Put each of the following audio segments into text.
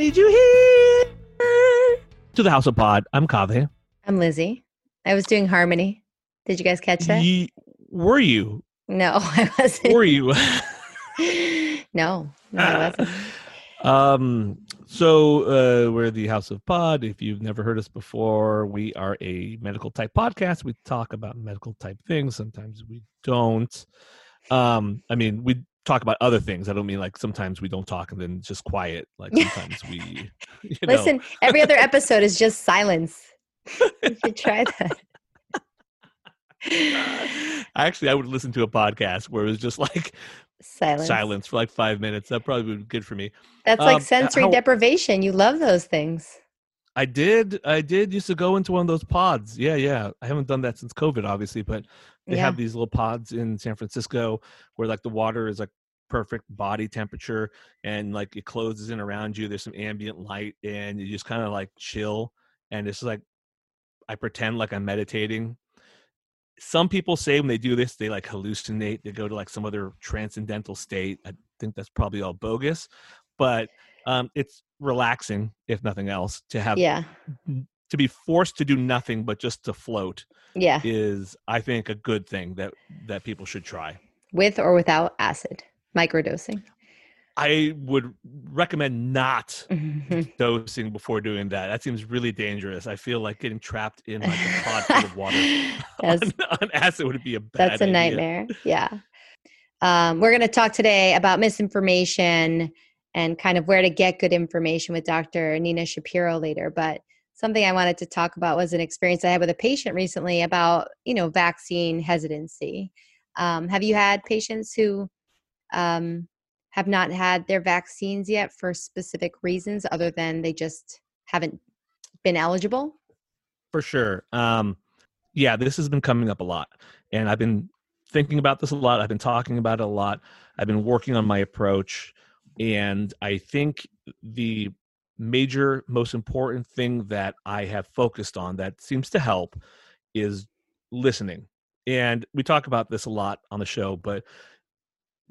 Need you here. To the House of Pod. I'm Kaveh. I'm Lizzie. I was doing harmony. Did you guys catch that? Ye- were you? no, I wasn't. Were you? no, no, I wasn't. um. So uh, we're the House of Pod. If you've never heard us before, we are a medical type podcast. We talk about medical type things. Sometimes we don't. Um. I mean, we talk about other things. I don't mean like sometimes we don't talk and then it's just quiet. Like sometimes we. You know. Listen, every other episode is just silence. you should try that. Actually, I would listen to a podcast where it was just like Silence. silence for like five minutes. That probably would be good for me. That's Um, like sensory how- deprivation. You love those things. I did. I did used to go into one of those pods. Yeah, yeah. I haven't done that since COVID, obviously, but they Yeah. have these little pods in San Francisco where like the water is like perfect body temperature and like it closes in around you. There's some ambient light and you just kind of like chill. And it's like I pretend like I'm meditating. Some people say when they do this, they like hallucinate. They go to like some other transcendental state. I think that's probably all bogus, but um, it's relaxing, if nothing else, to have Yeah. to be forced to do nothing but just to float Yeah. is i think a good thing that that people should try With or without acid. Microdosing. i would recommend not Mhm. dosing before doing that that seems really dangerous i feel like getting trapped in like a pod full of water on, on acid would be a bad That's a idea. nightmare. Yeah. Um, we're going to talk today about misinformation and kind of where to get good information with Dr. Nina Shapiro later. But something I wanted to talk about was an experience I had with a patient recently about, you know, vaccine hesitancy. Um, have you had patients who um, have not had their vaccines yet for specific reasons other than they just haven't been eligible? for sure um yeah this has been coming up a lot and i've been thinking about this a lot i've been talking about it a lot i've been working on my approach and i think the major most important thing that i have focused on that seems to help is listening and we talk about this a lot on the show but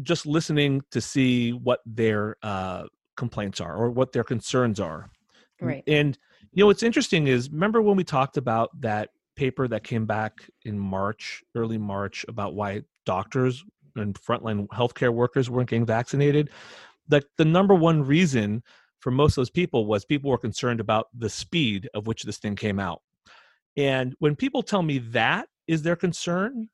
just listening to see what their uh, complaints are or what their concerns are Right. and you know what's interesting is remember when we talked about that paper that came back in March, early March, about why doctors and frontline healthcare workers weren't getting vaccinated? Like the number one reason for most of those people was people were concerned about the speed of which this thing came out. And when people tell me that is their concern,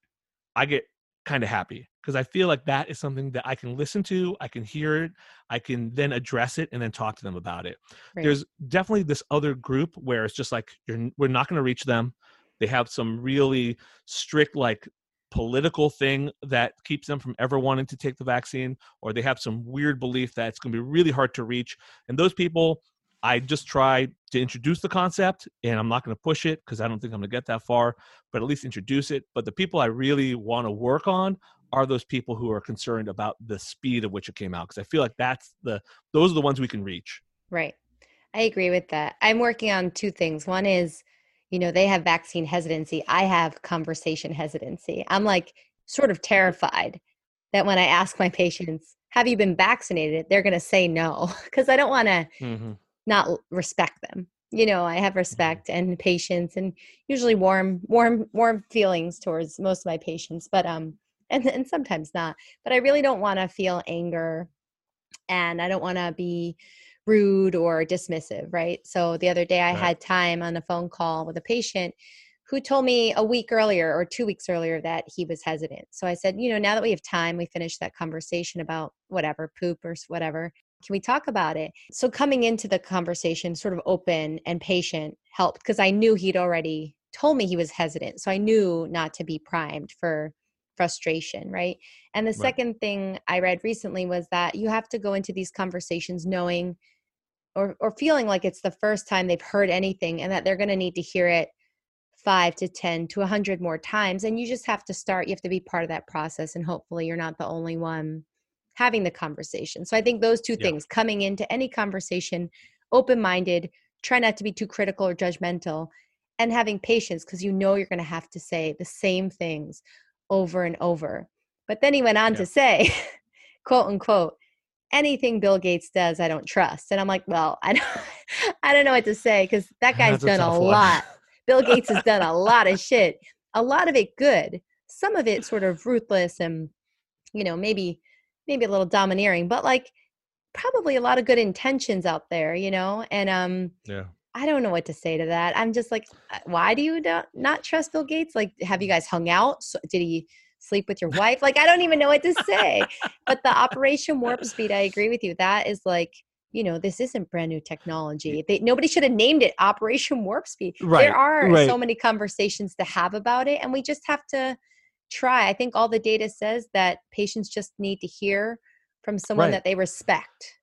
I get kind of happy because I feel like that is something that I can listen to, I can hear it, I can then address it and then talk to them about it. Right. There's definitely this other group where it's just like you're we're not going to reach them. They have some really strict like political thing that keeps them from ever wanting to take the vaccine or they have some weird belief that it's going to be really hard to reach and those people I just try to introduce the concept and I'm not going to push it because I don't think I'm going to get that far, but at least introduce it. But the people I really want to work on are those people who are concerned about the speed of which it came out because I feel like that's the those are the ones we can reach. Right. I agree with that. I'm working on two things. One is, you know, they have vaccine hesitancy. I have conversation hesitancy. I'm like sort of terrified that when I ask my patients, have you been vaccinated? They're going to say no because I don't want to mm-hmm not respect them you know i have mm-hmm. respect and patience and usually warm warm warm feelings towards most of my patients but um and and sometimes not but i really don't want to feel anger and i don't want to be rude or dismissive right so the other day i right. had time on a phone call with a patient who told me a week earlier or two weeks earlier that he was hesitant so i said you know now that we have time we finished that conversation about whatever poop or whatever can we talk about it? So coming into the conversation, sort of open and patient helped because I knew he'd already told me he was hesitant. So I knew not to be primed for frustration, right? And the right. second thing I read recently was that you have to go into these conversations knowing or or feeling like it's the first time they've heard anything and that they're going to need to hear it 5 to 10 to a 100 more times and you just have to start you have to be part of that process and hopefully you're not the only one having the conversation. So I think those two yeah. things coming into any conversation open minded, try not to be too critical or judgmental, and having patience because you know you're going to have to say the same things over and over. But then he went on yeah. to say, quote unquote, anything Bill Gates does, I don't trust. And I'm like, well, I don't, I don't know what to say because that guy's done a, a lot. Bill Gates has done a lot of shit, a lot of it good, some of it sort of ruthless and, you know, maybe maybe a little domineering, but like probably a lot of good intentions out there, you know? And um yeah. I don't know what to say to that. I'm just like, uh, why do you not trust Bill Gates? Like, have you guys hung out? So, did he sleep with your wife? Like, I don't even know what to say. but the Operation Warp Speed, I agree with you. That is like, you know, this isn't brand new technology. They, nobody should have named it Operation Warp Speed. Right, there are right. so many conversations to have about it, and we just have to try. I think all the data says that patients just need to hear from someone right. that they respect.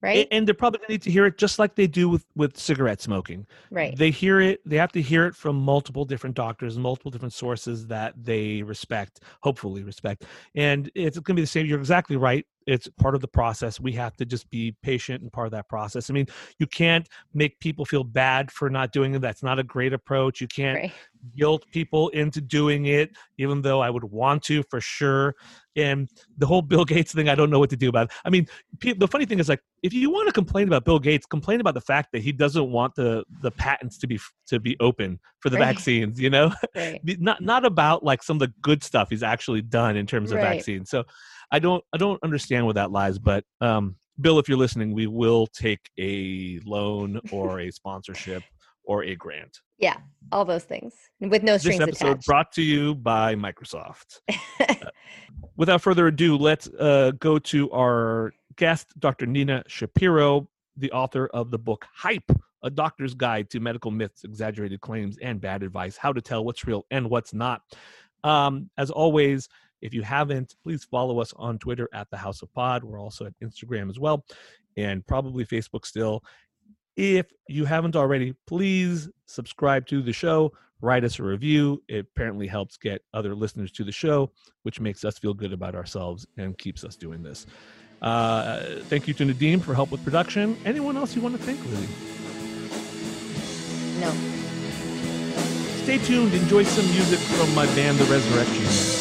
Right. And, they're probably going to need to hear it just like they do with, with cigarette smoking. Right. They hear it, they have to hear it from multiple different doctors, multiple different sources that they respect, hopefully respect. And it's going to be the same. You're exactly right it's part of the process we have to just be patient and part of that process i mean you can't make people feel bad for not doing it that's not a great approach you can't right. Guilt people into doing it even though i would want to for sure. And the whole bill gates thing i don't know what to do about it. I mean the funny thing is like if you want to complain about bill gates complain about the fact that he doesn't want the the patents to be to be open for the right. vaccines you know? Right. not not about like some of the good stuff he's actually done in terms of vaccines. So I don't I don't understand where that lies, but um, Bill, if you're listening, we will take a loan or a sponsorship or a grant. Yeah, all those things with no strings this episode attached. Brought to you by Microsoft. uh, without further ado, let's uh, go to our guest, Dr. Nina Shapiro, the author of the book Hype: A Doctor's Guide to Medical Myths, Exaggerated Claims, and Bad Advice: How to Tell What's Real and What's Not. Um, as always, if you haven't, please follow us on Twitter at the House of Pod. We're also at Instagram as well, and probably Facebook still. If you haven't already, please subscribe to the show, write us a review. It apparently helps get other listeners to the show, which makes us feel good about ourselves and keeps us doing this. Uh, thank you to Nadim for help with production. Anyone else you want to thank, Lily? No. Stay tuned. Enjoy some music from my band, The Resurrection.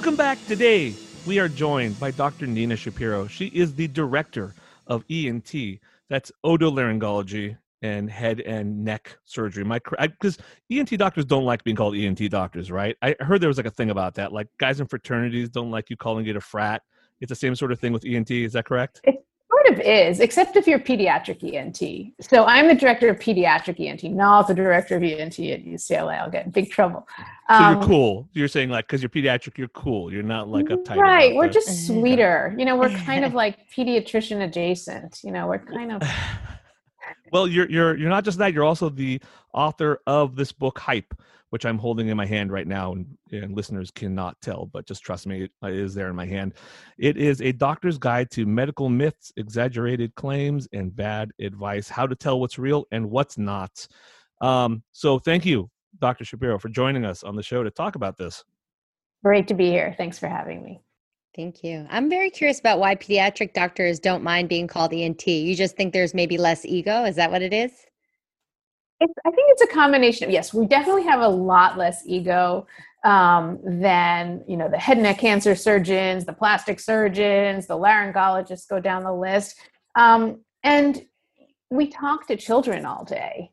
Welcome back. Today, we are joined by Dr. Nina Shapiro. She is the director of ENT, that's otolaryngology and head and neck surgery. My because ENT doctors don't like being called ENT doctors, right? I heard there was like a thing about that. Like guys in fraternities don't like you calling it a frat. It's the same sort of thing with ENT. Is that correct? Sort of is, except if you're pediatric ENT. So I'm the director of pediatric ENT, not the director of ENT at UCLA. I'll get in big trouble. So um, you're cool. You're saying like because you're pediatric, you're cool. You're not like uptight. Right. We're just sweeter. You know, we're kind of like pediatrician adjacent. You know, we're kind of. well, you're you're you're not just that. You're also the author of this book, Hype, which I'm holding in my hand right now, and, and, listeners cannot tell, but just trust me, it is there in my hand. It is a doctor's guide to medical myths, exaggerated claims, and bad advice, how to tell what's real and what's not. Um, so thank you, Dr. Shapiro, for joining us on the show to talk about this. Great to be here. Thanks for having me. Thank you. I'm very curious about why pediatric doctors don't mind being called ENT. You just think there's maybe less ego? Is that what it is? It's, I think it's a combination of yes, we definitely have a lot less ego um, than you know the head and neck cancer surgeons, the plastic surgeons, the laryngologists go down the list, um, and we talk to children all day.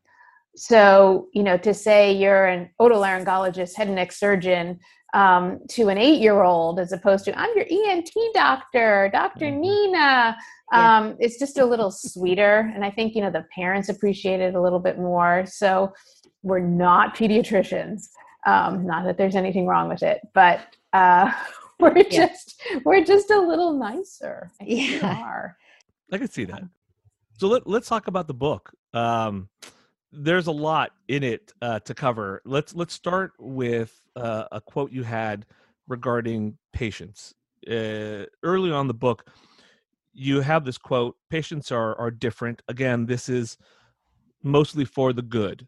So you know to say you're an otolaryngologist, head and neck surgeon um, to an eight-year-old as opposed to I'm your ENT doctor, Dr. Mm-hmm. Nina yeah. um, it's just a little sweeter and i think you know the parents appreciate it a little bit more so we're not pediatricians um, not that there's anything wrong with it but uh, we're yeah. just we're just a little nicer I yeah i can see that so let, let's talk about the book um, there's a lot in it uh, to cover. Let's let's start with uh, a quote you had regarding patients uh, early on the book you have this quote patients are are different. Again this is mostly for the good.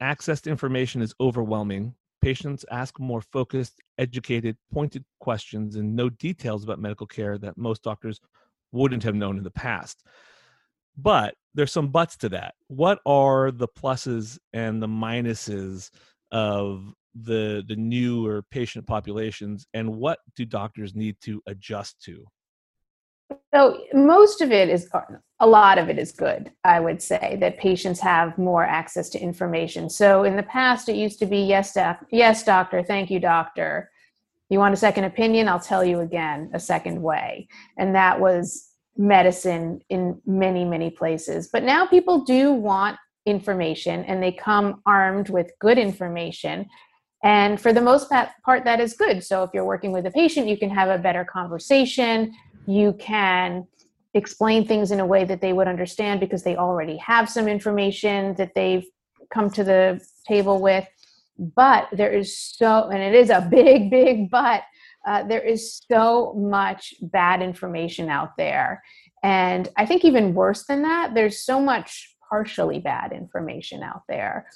Access to information is overwhelming. Patients ask more focused educated pointed questions and know details about medical care that most doctors wouldn't have known in the past but there's some buts to that. What are the pluses and the minuses of the the newer patient populations and what do doctors need to adjust to? So most of it is uh, a lot of it is good i would say that patients have more access to information. So in the past it used to be yes yes doctor thank you doctor. You want a second opinion? I'll tell you again a second way. And that was medicine in many many places. But now people do want information and they come armed with good information. And for the most part that is good. So if you're working with a patient you can have a better conversation. You can explain things in a way that they would understand because they already have some information that they've come to the table with. But there is so and it is a big big but uh, there is so much bad information out there. And i think even worse than that there's so much partially bad information out there.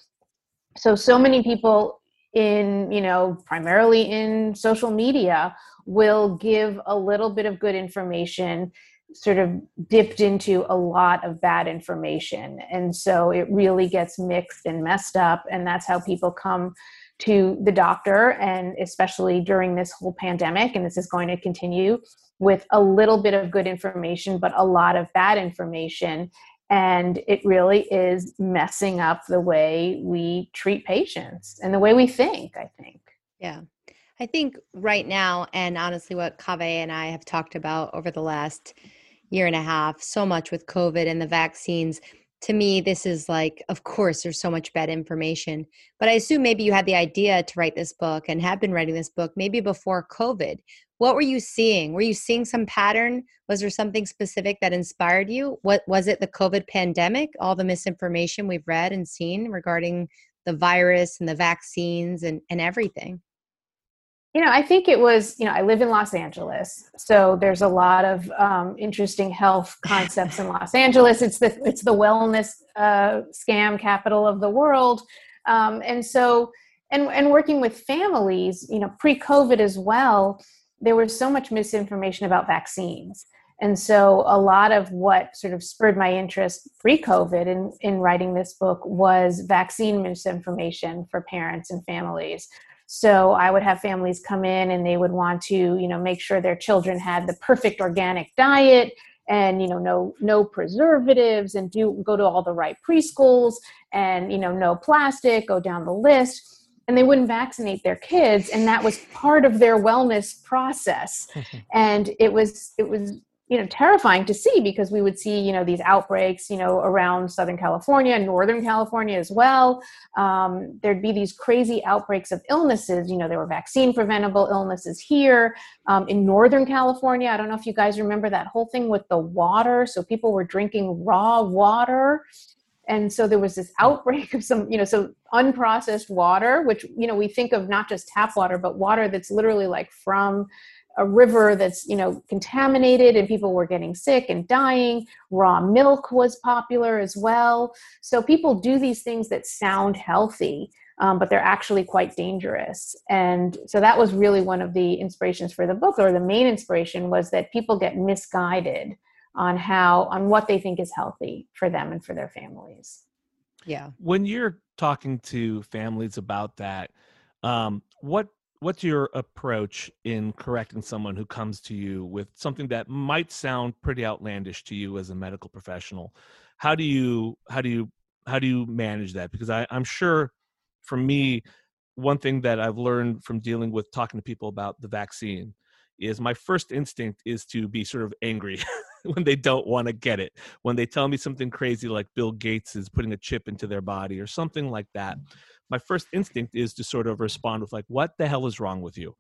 So so many people in you know primarily in social media will give a little bit of good information sort of dipped into a lot of bad information. And so it really gets mixed and messed up and that's how people come to the doctor and especially during this whole pandemic and this is going to continue with a little bit of good information but a lot of bad information. And it really is messing up the way we treat patients and the way we think i think. Yeah. I think right now, and honestly, what Kaveh and I have talked about over the last year and a half, so much with COVID and the vaccines, to me, this is like, of course, there's so much bad information. But I assume maybe you had the idea to write this book and have been writing this book maybe before COVID. What were you seeing? Were you seeing some pattern? Was there something specific that inspired you? What was it the COVID pandemic, all the misinformation we've read and seen regarding the virus and the vaccines and, and everything? You know i think it was you know i live in los angeles so there's a lot of um, interesting health concepts in los angeles. It's the it's the wellness uh, scam capital of the world. Um, and so and and working with families you know pre-covid as well there was so much misinformation about vaccines. And so a lot of what sort of spurred my interest pre-covid in in writing this book was vaccine misinformation for parents and families So I would have families come in and they would want to, you know, make sure their children had the perfect organic diet and you know no no preservatives and do go to all the right preschools and you know no plastic go down the list. And they wouldn't vaccinate their kids and that was part of their wellness process. And it was it was you know terrifying to see because we would see you know these outbreaks you know around southern california northern california as well. Um, there'd be these crazy outbreaks of illnesses. You know there were vaccine preventable illnesses here um, in northern california. I don't know if you guys remember that whole thing with the water. So people were drinking raw water. And so there was this outbreak of some you know so unprocessed water which you know we think of not just tap water but water that's literally like from a river that's you know contaminated and people were getting sick and dying. Raw milk was popular as well. So people do these things that sound healthy um, but they're actually quite dangerous. And so that was really one of the inspirations for the book or the main inspiration was that people get misguided on how on what they think is healthy for them and for their families. Yeah. When you're talking to families about that um, what what's your approach in correcting someone who comes to you with something that might sound pretty outlandish to you as a medical professional? How do you how do you how do you manage that? Because I, i'm sure for me one thing that i've learned from dealing with talking to people about the vaccine is my first instinct is to be sort of angry when they don't want to get it when they tell me something crazy like bill gates is putting a chip into their body or something like that my first instinct is to sort of respond with like what the hell is wrong with you?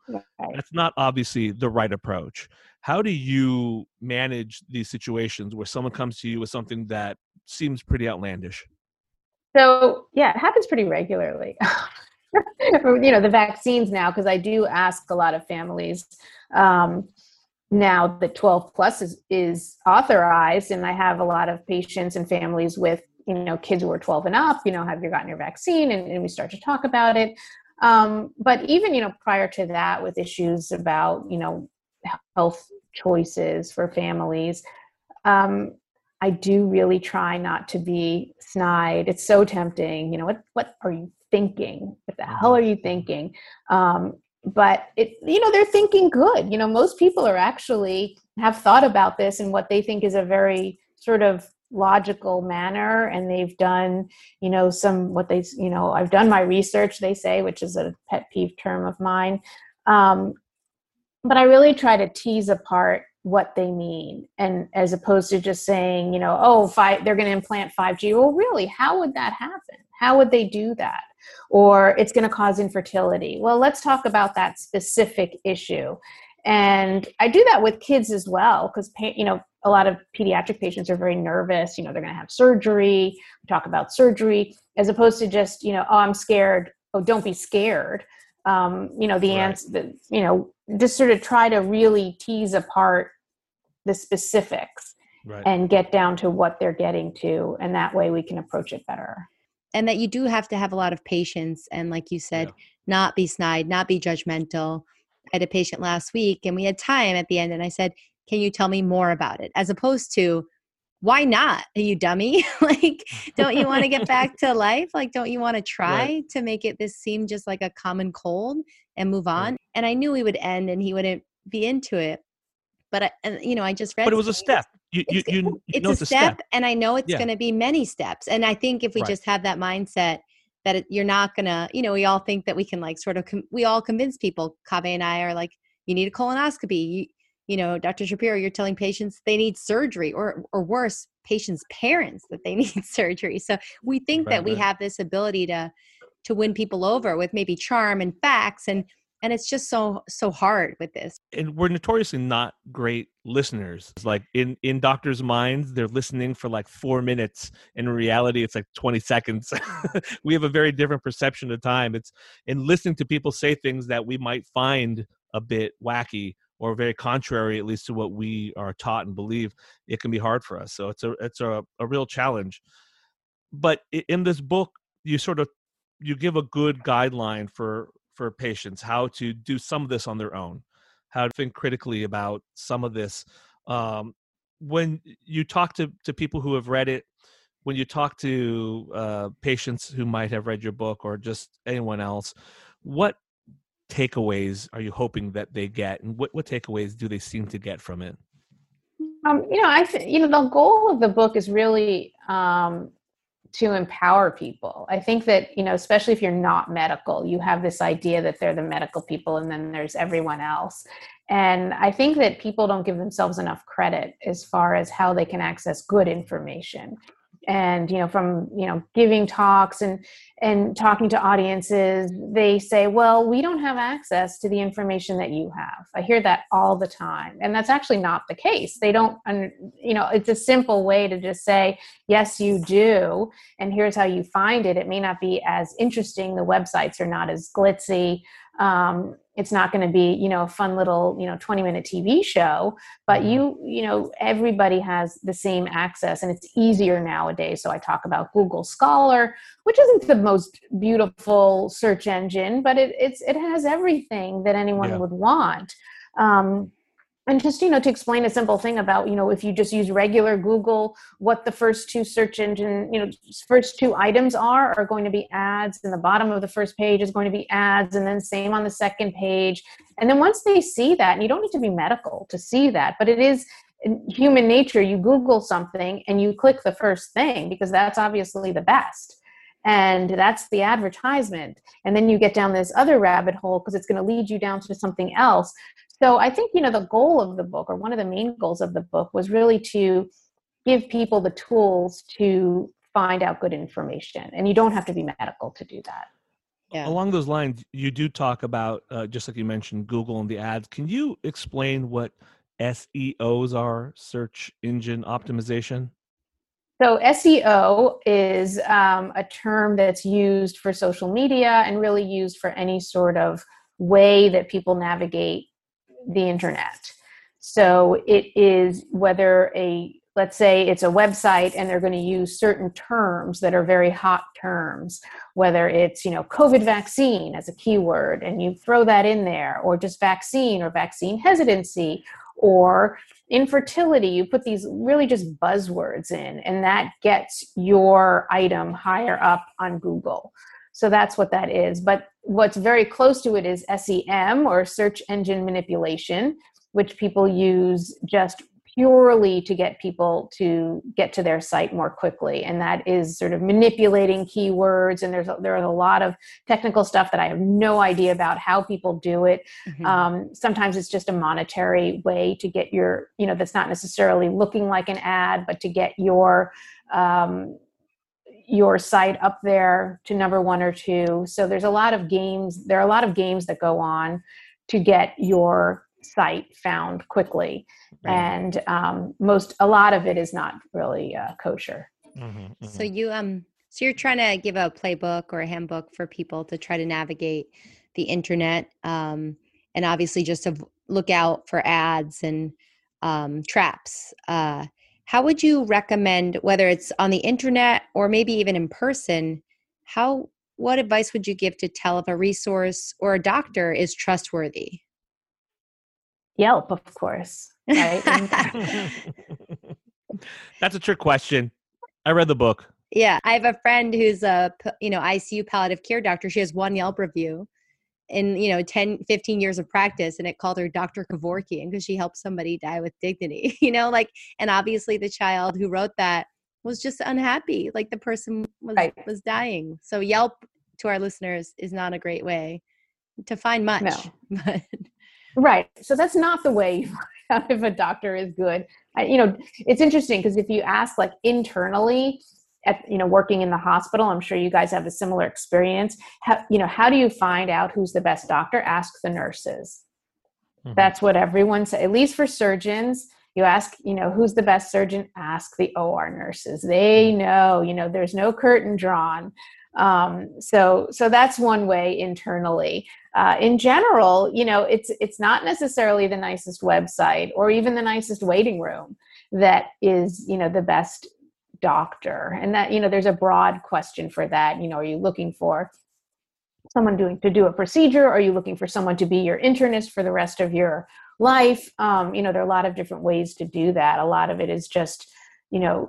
That's not obviously the right approach. How do you manage these situations where someone comes to you with something that seems pretty outlandish? So yeah it happens pretty regularly. You know the vaccines now because i do ask a lot of families um, now that 12 plus is, is authorized and i have a lot of patients and families with you know kids who are 12 and up you know have you gotten your vaccine and, and we start to talk about it. Um, but even you know prior to that with issues about you know health choices for families um, i do really try not to be snide. It's so tempting you know what what are you thinking? What the hell are you thinking? Um, but it you know they're thinking good. You know most people are actually have thought about this and what they think is a very sort of logical manner and they've done you know some what they you know i've done my research they say which is a pet peeve term of mine um, but i really try to tease apart what they mean and as opposed to just saying you know oh five, they're going to implant 5g well really how would that happen? How would they do that or it's going to cause infertility well let's talk about that specific issue and i do that with kids as well because you know a lot of pediatric patients are very nervous you know they're going to have surgery we talk about surgery as opposed to just you know oh i'm scared oh don't be scared um, you know the right. answer the, you know just sort of try to really tease apart the specifics right. and get down to what they're getting to and that way we can approach it better and that you do have to have a lot of patience and like you said yeah. not be snide not be judgmental. I had a patient last week and we had time at the end and i said can you tell me more about it? as opposed to why not? Are you dummy? Like don't you want to get back to life? Like don't you want to try right. to make it this seem just like a common cold and move on? Right. and i knew we would end and he wouldn't be into it but I, and, you know i just read but it was a step you, you, you, you it's, a, step, step, and i know it's yeah. going to be many steps and i think if we right. just have that mindset that it, you're not going to you know we all think that we can like sort of com- we all convince people kaveh and i are like you need a colonoscopy you, you know dr shapiro you're telling patients they need surgery or or worse patients parents that they need surgery so we think right, that we have this ability to to win people over with maybe charm and facts and and it's just so so hard with this. And we're notoriously not great listeners. It's like in in doctors minds they're listening for like four minutes. In reality it's like 20 seconds. We have a very different perception of time. It's in listening to people say things that we might find a bit wacky or very contrary at least to what we are taught and believe it can be hard for us. So it's a it's a, a real challenge. But in this book you sort of you give a good guideline for for patients how to do some of this on their own how to think critically about some of this um, when you talk to, to people who have read it when you talk to uh, patients who might have read your book or just anyone else what takeaways are you hoping that they get, and what what takeaways do they seem to get from it? Um, you know, I think you know the goal of the book is really um, to empower people. I think that you know, especially if you're not medical, you have this idea that they're the medical people, and then there's everyone else. And I think that people don't give themselves enough credit as far as how they can access good information and you know from you know giving talks and and talking to audiences they say well we don't have access to the information that you have. I hear that all the time and that's actually not the case. They don't you know it's a simple way to just say yes you do and here's how you find it. It may not be as interesting the websites are not as glitzy um, it's not going to be you know a fun little you know 20 minute tv show but mm-hmm. you you know everybody has the same access and it's easier nowadays so i talk about google scholar which isn't the most beautiful search engine but it, it's it has everything that anyone yeah. would want um, and just you know to explain a simple thing about you know if you just use regular google what the first two search engine you know first two items are are going to be ads and the bottom of the first page is going to be ads and then same on the second page. And then once they see that and you don't need to be medical to see that but it is human nature you google something and you click the first thing because that's obviously the best. And that's the advertisement. And then you get down this other rabbit hole because it's going to lead you down to something else so I think, you know, the goal of the book, or one of the main goals of the book, was really to give people the tools to find out good information. And you don't have to be medical to do that. Yeah. Along those lines, you do talk about, uh, just like you mentioned, Google and the ads. Can you explain what SEOs are, search engine optimization? So, SEO is um, a term that's used for social media and really used for any sort of way that people navigate the internet. So it is whether a let's say it's a website and they're going to use certain terms that are very hot terms whether it's you know covid vaccine as a keyword and you throw that in there or just vaccine or vaccine hesitancy or infertility you put these really just buzzwords in and that gets your item higher up on google so that's what that is. But what's very close to it is SEM or search engine manipulation, which people use just purely to get people to get to their site more quickly and that is sort of manipulating keywords and there's a, there are a lot of technical stuff that i have no idea about how people do it mm-hmm. um, sometimes it's just a monetary way to get your you know that's not necessarily looking like an ad but to get your um, your site up there to number one or two. So there's a lot of games. There are a lot of games that go on to get your site found quickly, right. and um, most a lot of it is not really uh, kosher. Mm-hmm, mm-hmm. So you um so you're trying to give a playbook or a handbook for people to try to navigate the internet, um, and obviously just to look out for ads and um, traps. Uh, how would you recommend whether it's on the internet or maybe even in person how what advice would you give to tell if a resource or a doctor is trustworthy? Yelp of course right? That's a trick question. I read the book. Yeah i have a friend who's a you know icu palliative care doctor. She has one yelp review in you know 10 15 years of practice and it called her dr kevorkian because she helped somebody die with dignity you know like and obviously the child who wrote that was just unhappy like the person was right. was dying so yelp to our listeners is not a great way to find much no. but right so that's not the way you find out if a doctor is good I, you know it's interesting because if you ask like internally at you know working in the hospital i'm sure you guys have a similar experience. How, you know how do you find out who's the best doctor? Ask the nurses. Mm-hmm. that's what everyone says at least for surgeons you ask you know who's the best surgeon? Ask the or nurses. They mm-hmm. know you know there's no curtain drawn. Um, so so that's one way internally. Uh, in general you know it's it's not necessarily the nicest website or even the nicest waiting room that is you know the best doctor. And that you know there's a broad question for that. You know are you looking for someone doing to do a procedure? Are you looking for someone to be your internist for the rest of your life? Um, you know there are a lot of different ways to do that. A lot of it is just you know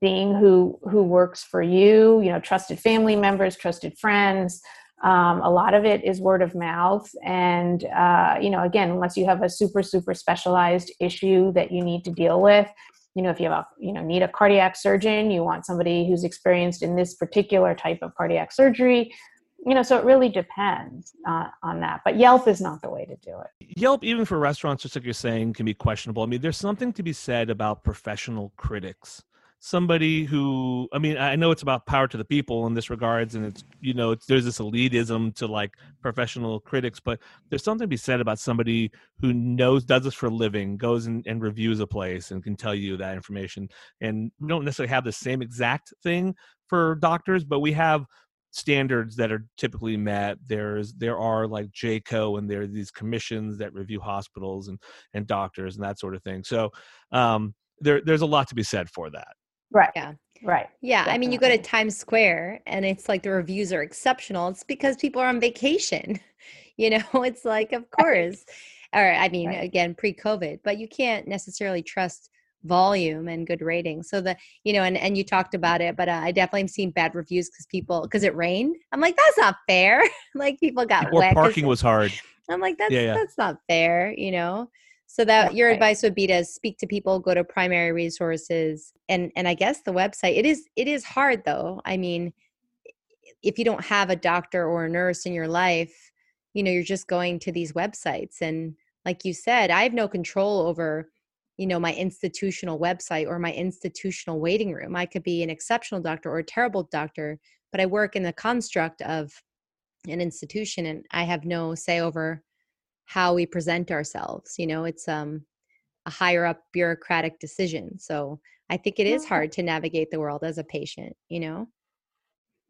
seeing who who works for you you know trusted family members trusted friends. Um, a lot of it is word of mouth. And, uh, you know, again, unless you have a super, super specialized issue that you need to deal with, you know, if you have a, you know, need a cardiac surgeon, you want somebody who's experienced in this particular type of cardiac surgery, you know, so it really depends uh, on that. But Yelp is not the way to do it. Yelp, even for restaurants, just like you're saying, can be questionable. I mean, there's something to be said about professional critics somebody who i mean i know it's about power to the people in this regards and it's you know it's, there's this elitism to like professional critics but there's something to be said about somebody who knows does this for a living goes and, and reviews a place and can tell you that information and we don't necessarily have the same exact thing for doctors but we have standards that are typically met. There's there are like JCAHO and there are these commissions that review hospitals and and doctors and that sort of thing. So um there there's a lot to be said for that Right. Yeah. Right. Yeah. I mean, you go to Times Square and it's like the reviews are exceptional. It's because people are on vacation. You know, it's like, of course. Or, I mean, Right. again, pre COVID, but you can't necessarily trust volume and good ratings. So the, you know, and, and you talked about it, but uh, I definitely am seeing bad reviews because people, because it rained. I'm like, that's not fair. like people got or wet. parking was hard I'm like, that's Yeah, yeah. that's not fair, you know. So that your Right. advice would be to speak to people, go to primary resources, and and I guess the website. It is it is hard though. I mean, if you don't have a doctor or a nurse in your life, you know, you're just going to these websites, and like you said, I have no control over, you know, my institutional website or my institutional waiting room. I could be an exceptional doctor or a terrible doctor, but I work in the construct of an institution and i have no say over how we present ourselves you know it's um a higher up bureaucratic decision so i think it is hard to navigate the world as a patient you know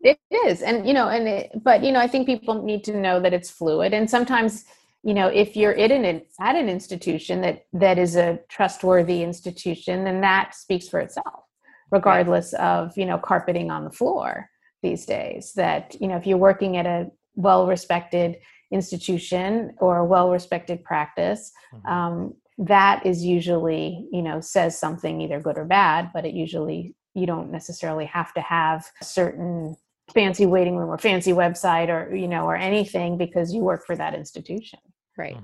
It is, and you know, and it, but you know, I think people need to know that it's fluid, and sometimes, you know, if you're at an at an institution that that is a trustworthy institution, then that speaks for itself, regardless of you know carpeting on the floor these days. That you know, if you're working at a well-respected institution or a well-respected practice, um, that is usually you know says something either good or bad, but it usually you don't necessarily have to have a certain fancy waiting room or fancy website or you know or anything because you work for that institution. Right.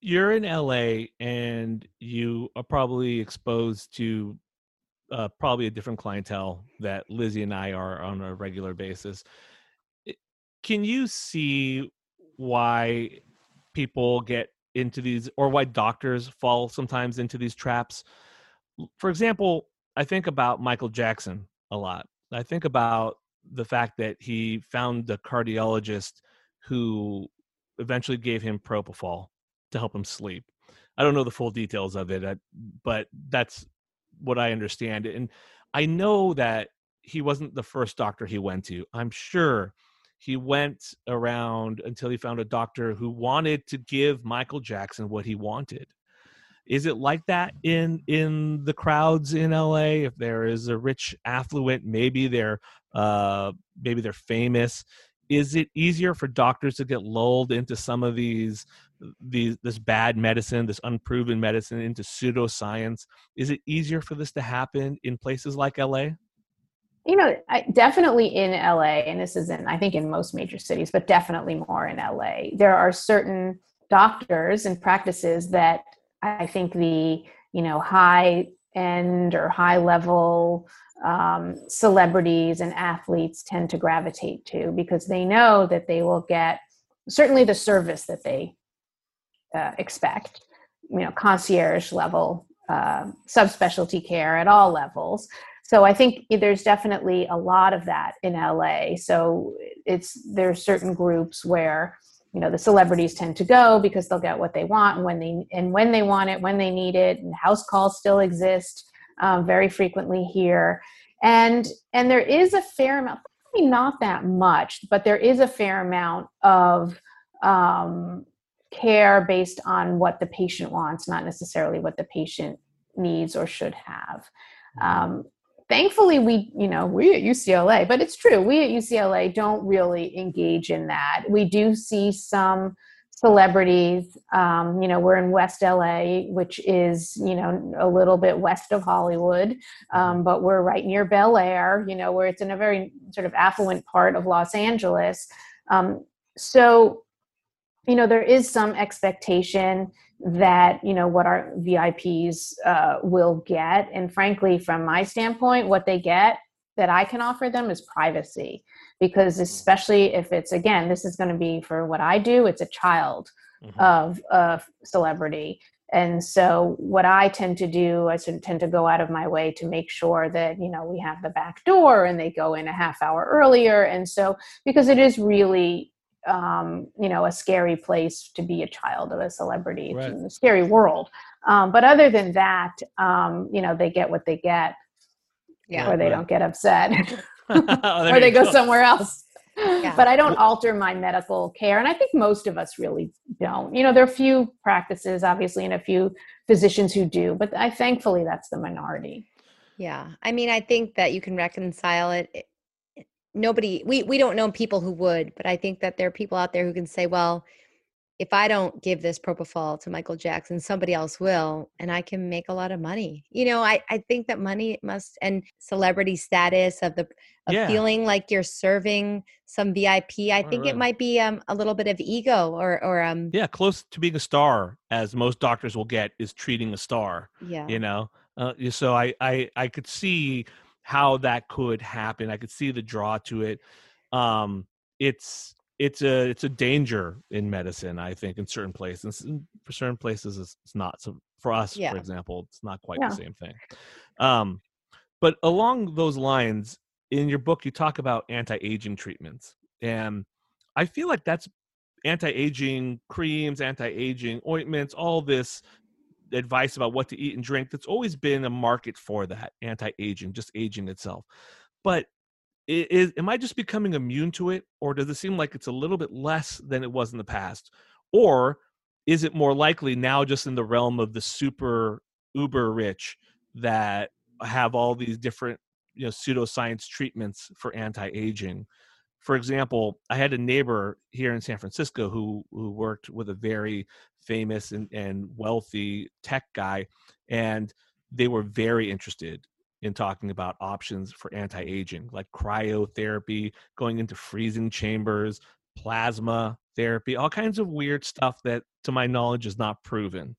You're in LA and you are probably exposed to uh, probably a different clientele that Lizzie and I are on a regular basis. Can you see why people get into these or why doctors fall sometimes into these traps? For example, I think about Michael Jackson a lot. I think about the fact that he found a cardiologist who eventually gave him propofol to help him sleep. I don't know the full details of it, uh, but that's what I understand. And I know that he wasn't the first doctor he went to. I'm sure he went around until he found a doctor who wanted to give Michael Jackson what he wanted. Is it like that in in the crowds in LA? If there is a rich affluent, maybe they're uh, maybe they're famous. Is it easier for doctors to get lulled into some of these these this bad medicine, this unproven medicine, into pseudoscience? Is it easier for this to happen in places like LA? You know I, definitely in la and this isn't i think in most major cities but definitely more in la there are certain doctors and practices that i think the you know high end or high level um, celebrities and athletes tend to gravitate to because they know that they will get certainly the service that they uh, expect you know concierge level uh, subspecialty care at all levels so i think there's definitely a lot of that in la so it's there's certain groups where you know the celebrities tend to go because they'll get what they want and when they and when they want it when they need it and house calls still exist um, very frequently here. And and there is a fair amount probably not that much but there is a fair amount of um, care based on what the patient wants not necessarily what the patient needs or should have. Um, thankfully we you know we at ucla but it's true we at ucla don't really engage in that. We do see some celebrities um, you know we're in west la which is you know a little bit west of hollywood um, but we're right near bel air you know where it's in a very sort of affluent part of los angeles. Um, so, you know, there is some expectation that you know what our VIPs uh, will get, and frankly, from my standpoint, what they get that I can offer them is privacy, because especially if it's again, this is going to be for what I do. It's a child mm-hmm. of a celebrity, and so what i tend to do i tend to go out of my way to make sure that you know we have the back door and they go in a half hour earlier and so because it is really um, you know a scary place to be a child of a celebrity right. it's a scary world um, but other than that um, you know they get what they get yeah, or they right. don't get upset oh, or they go, go somewhere else yeah. but I don't alter my medical care. And I think most of us really don't. You know, there are a few practices, obviously, and a few physicians who do, but I thankfully that's the minority. Yeah. I mean, I think that you can reconcile it. Nobody, we, we don't know people who would, but I think that there are people out there who can say, well, if I don't give this propofol to Michael Jackson, somebody else will, and I can make a lot of money. You know, I, I think that money must and celebrity status of the of yeah. feeling like you're serving some VIP. I think right. it might be um, a little bit of ego or or um yeah, close to being a star as most doctors will get is treating a star. Yeah, you know, uh, so I I I could see how that could happen. I could see the draw to it. Um, it's it's a it's a danger in medicine i think in certain places for certain places it's, it's not so for us yeah. for example it's not quite yeah. the same thing um but along those lines in your book you talk about anti-aging treatments and i feel like that's anti-aging creams anti-aging ointments all this advice about what to eat and drink that's always been a market for that anti-aging just aging itself but is am I just becoming immune to it, or does it seem like it's a little bit less than it was in the past, or is it more likely now just in the realm of the super uber rich that have all these different you know pseudoscience treatments for anti-aging? For example, I had a neighbor here in San Francisco who who worked with a very famous and, and wealthy tech guy, and they were very interested in talking about options for anti-aging like cryotherapy going into freezing chambers plasma therapy all kinds of weird stuff that to my knowledge is not proven.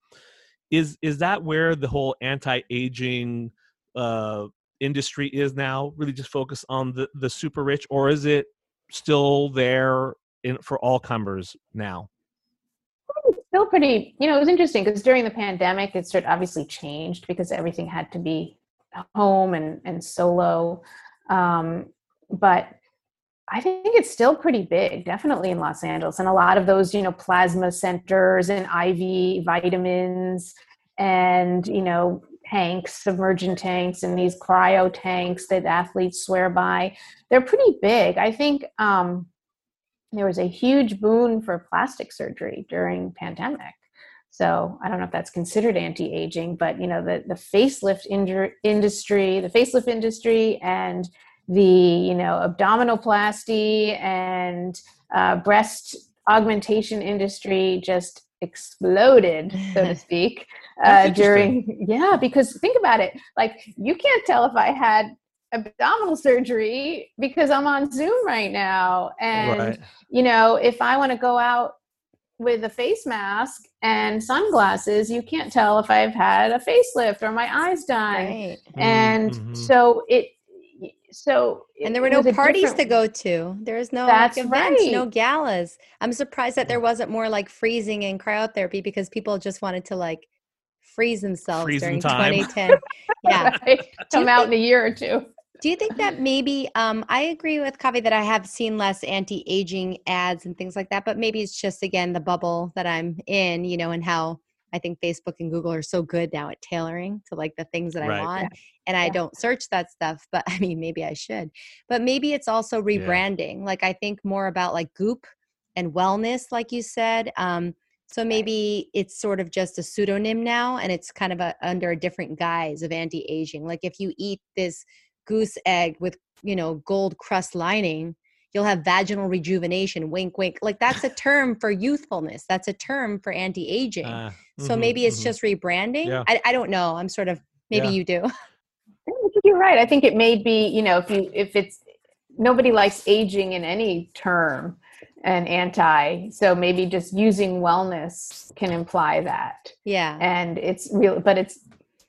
Is is that where the whole anti-aging uh industry is now really just focus on the the super rich or is it still there in for all comers now still pretty you know it was interesting because during the pandemic it sort of obviously changed because everything had to be home and and solo um, but I think it's still pretty big, definitely in Los Angeles, and a lot of those, you know, plasma centers and IV vitamins, and you know, tanks, submergent tanks, and these cryo tanks that athletes swear by. They're pretty big. I think um, there was a huge boon for plastic surgery during pandemic. So I don't know if that's considered anti-aging, but you know the the facelift injury, industry, the facelift industry, and the you know abdominoplasty and uh, breast augmentation industry just exploded, so to speak, uh, during yeah. Because think about it, like you can't tell if I had abdominal surgery because I'm on Zoom right now, and right. you know if I want to go out with a face mask and sunglasses, you can't tell if I've had a facelift or my eyes done. Right. And mm-hmm. so it so and there were no parties to go to there's no like, events right. no galas i'm surprised that there wasn't more like freezing and cryotherapy because people just wanted to like freeze themselves freeze during 2010 yeah right. come out in a year or two do you think that maybe um, I agree with Kaveh that I have seen less anti-aging ads and things like that, but maybe it's just again the bubble that I'm in, you know, and how I think Facebook and Google are so good now at tailoring to like the things that right. I want. Yeah. And I don't search that stuff, but I mean, maybe I should. But maybe it's also rebranding. Yeah. Like I think more about like Goop and wellness, like you said. Um, so maybe it's sort of just a pseudonym now, and it's kind of a, under a different guise of anti-aging. Like if you eat this goose egg with you know gold crust lining you'll have vaginal rejuvenation wink wink like that's a term for youthfulness that's a term for anti-aging uh, mm-hmm, so maybe it's mm-hmm. just rebranding yeah. I, I don't know i'm sort of maybe yeah. you do you're right i think it may be you know if you if it's nobody likes aging in any term and anti. So maybe just using wellness can imply that. Yeah. And it's real, but it's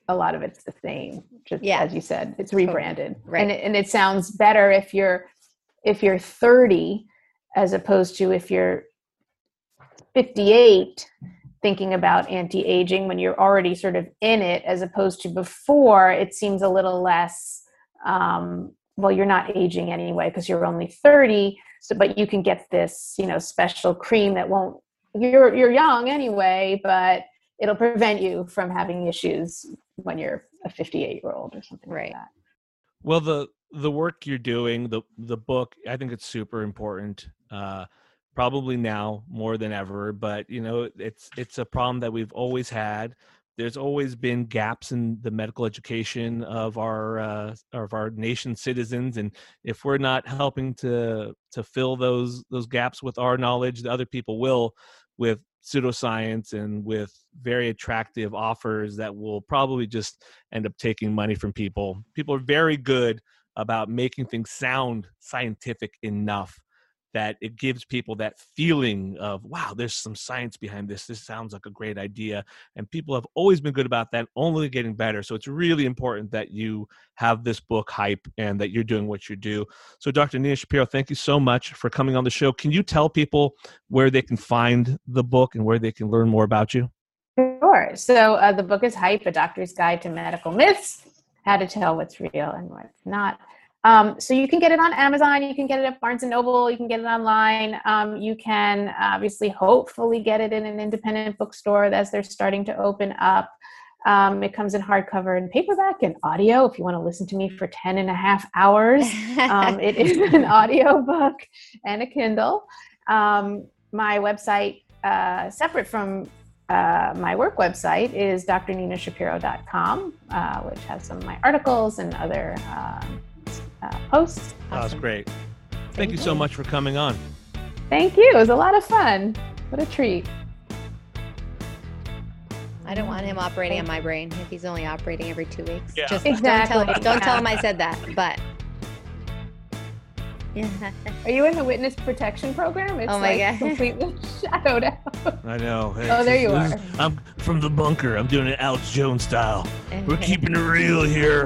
a lot of it's the same. Just Yeah. as you said, it's rebranded. Right. And it, and it sounds better if you're if you're 30 as opposed to if you're 58 thinking about anti-aging when you're already sort of in it as opposed to before it seems a little less um, well you're not aging anyway because you're only 30 so but you can get this you know special cream that won't you're you're young anyway but it'll prevent you from having issues when you're a 58 year old or something Right. like that Well, the the work you're doing, the the book, I think it's super important. Uh, probably now more than ever, but you know, it's it's a problem that we've always had. There's always been gaps in the medical education of our uh, of our nation's citizens, and if we're not helping to to fill those those gaps with our knowledge, the other people will with pseudoscience and with very attractive offers that will probably just end up taking money from people. People are very good about making things sound scientific enough that it gives people that feeling of wow there's some science behind this. This sounds like a great idea and people have always been good about that only getting better. So it's really important that you have this book hype and that you're doing what you do. So dr nina shapiro thank you so much for coming on the show. Can you tell people where they can find the book and where they can learn more about you? Sure. So uh, the book is Hype, A Doctor's Guide to Medical Myths, How to Tell What's Real and What's Not. Um, so you can get it on Amazon, you can get it at Barnes and Noble, you can get it online. Um, you can obviously, hopefully, get it in an independent bookstore as they're starting to open up. Um, it comes in hardcover and paperback and audio if you want to listen to me for 10 and a half hours. Um, it is an audio book and a Kindle. Um, my website, uh, separate from uh, my work website is drninashapiro.com, uh, which has some of my articles and other um, uh, posts. that was great thank you so much for coming on Thank you. It was a lot of fun. What a treat. I don't want him operating on my brain if he's only operating every two weeks. Yeah. Just don't tell, him, don't tell him I said that. But yeah, Are you in the witness protection program? It's Oh my like God. completely shadowed out. I know. Oh, there you are. I'm from the bunker. I'm doing it Alex Jones style. We're keeping it real here.